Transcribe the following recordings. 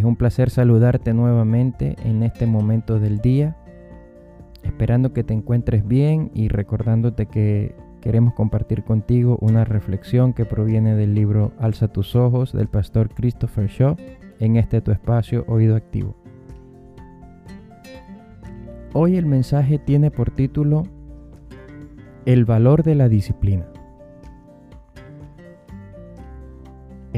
Es un placer saludarte nuevamente en este momento del día, esperando que te encuentres bien y recordándote que queremos compartir contigo una reflexión que proviene del libro Alza tus ojos del pastor Christopher Shaw en este tu espacio Oído Activo. Hoy el mensaje tiene por título El valor de la disciplina.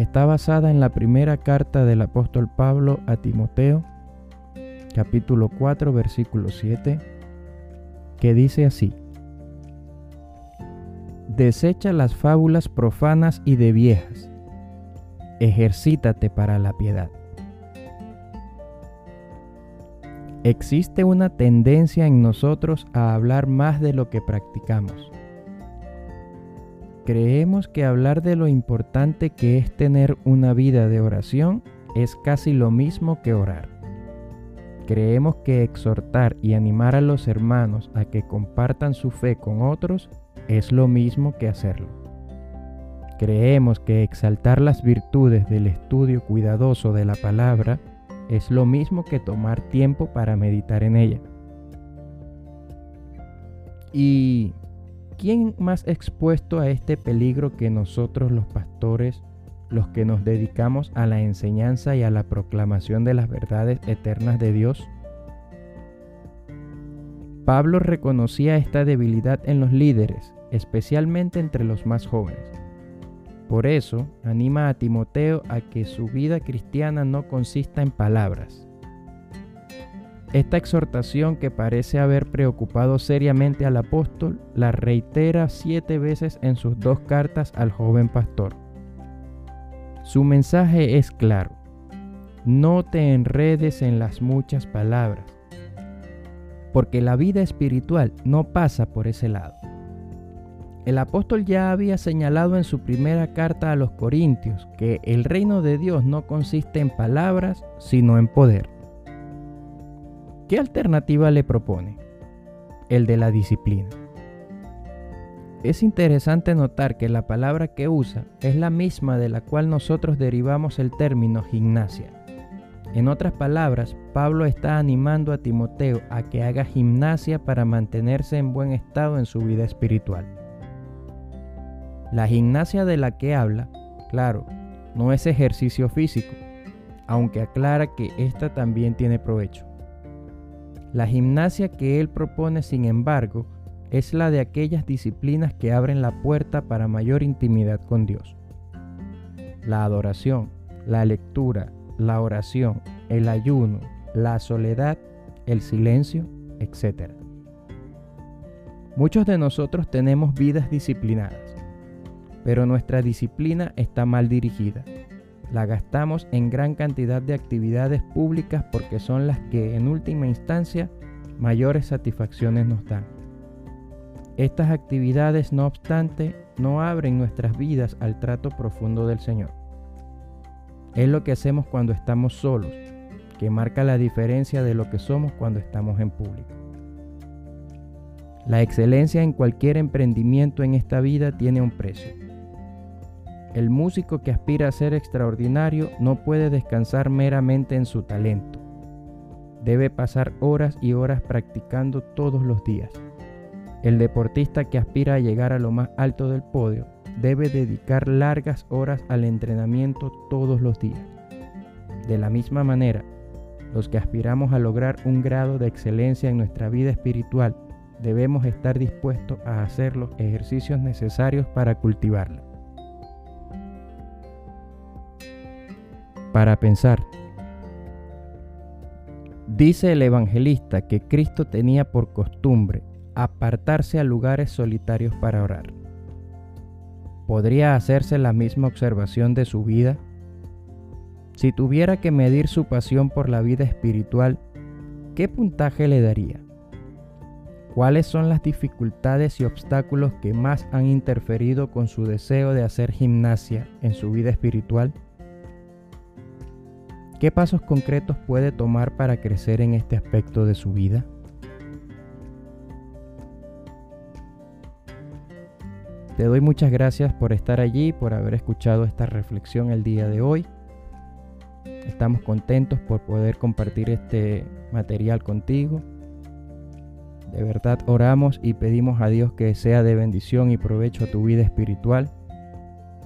Está basada en la primera carta del apóstol Pablo a Timoteo, capítulo 4, versículo 7, que dice así. Desecha las fábulas profanas y de viejas. Ejercítate para la piedad. Existe una tendencia en nosotros a hablar más de lo que practicamos. Creemos que hablar de lo importante que es tener una vida de oración es casi lo mismo que orar. Creemos que exhortar y animar a los hermanos a que compartan su fe con otros es lo mismo que hacerlo. Creemos que exaltar las virtudes del estudio cuidadoso de la palabra es lo mismo que tomar tiempo para meditar en ella. ¿Y quién más expuesto a este peligro que nosotros los pastores, los que nos dedicamos a la enseñanza y a la proclamación de las verdades eternas de Dios? Pablo reconocía esta debilidad en los líderes, especialmente entre los más jóvenes. Por eso, anima a Timoteo a que su vida cristiana no consista en palabras. Esta exhortación que parece haber preocupado seriamente al apóstol la reitera siete veces en sus dos cartas al joven pastor. Su mensaje es claro. No te enredes en las muchas palabras porque la vida espiritual no pasa por ese lado. El apóstol ya había señalado en su primera carta a los Corintios que el reino de Dios no consiste en palabras, sino en poder. ¿Qué alternativa le propone? El de la disciplina. Es interesante notar que la palabra que usa es la misma de la cual nosotros derivamos el término gimnasia. En otras palabras, Pablo está animando a Timoteo a que haga gimnasia para mantenerse en buen estado en su vida espiritual. La gimnasia de la que habla, claro, no es ejercicio físico, aunque aclara que ésta también tiene provecho. La gimnasia que él propone, sin embargo, es la de aquellas disciplinas que abren la puerta para mayor intimidad con Dios. La adoración, la lectura, la oración, el ayuno, la soledad, el silencio, etc. Muchos de nosotros tenemos vidas disciplinadas, pero nuestra disciplina está mal dirigida. La gastamos en gran cantidad de actividades públicas porque son las que en última instancia mayores satisfacciones nos dan. Estas actividades, no obstante, no abren nuestras vidas al trato profundo del Señor. Es lo que hacemos cuando estamos solos, que marca la diferencia de lo que somos cuando estamos en público. La excelencia en cualquier emprendimiento en esta vida tiene un precio. El músico que aspira a ser extraordinario no puede descansar meramente en su talento. Debe pasar horas y horas practicando todos los días. El deportista que aspira a llegar a lo más alto del podio debe dedicar largas horas al entrenamiento todos los días. De la misma manera, los que aspiramos a lograr un grado de excelencia en nuestra vida espiritual debemos estar dispuestos a hacer los ejercicios necesarios para cultivarla. Para pensar, dice el evangelista que Cristo tenía por costumbre apartarse a lugares solitarios para orar. ¿Podría hacerse la misma observación de su vida? Si tuviera que medir su pasión por la vida espiritual, ¿qué puntaje le daría? ¿Cuáles son las dificultades y obstáculos que más han interferido con su deseo de hacer gimnasia en su vida espiritual? ¿Qué pasos concretos puede tomar para crecer en este aspecto de su vida? Te doy muchas gracias por estar allí, por haber escuchado esta reflexión el día de hoy. Estamos contentos por poder compartir este material contigo. De verdad oramos y pedimos a Dios que sea de bendición y provecho a tu vida espiritual.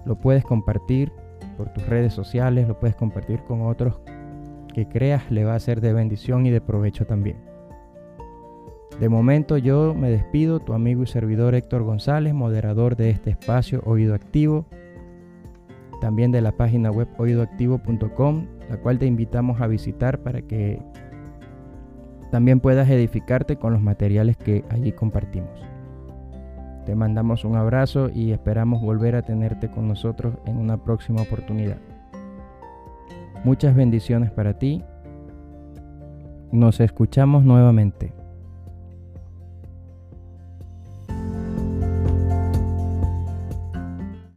Lo puedes compartir por tus redes sociales, lo puedes compartir con otros que creas le va a ser de bendición y de provecho también. De momento yo me despido, tu amigo y servidor Héctor González, moderador de este espacio Oído Activo, también de la página web oídoactivo.com, la cual te invitamos a visitar para que también puedas edificarte con los materiales que allí compartimos. Te mandamos un abrazo y esperamos volver a tenerte con nosotros en una próxima oportunidad. Muchas bendiciones para ti. Nos escuchamos nuevamente.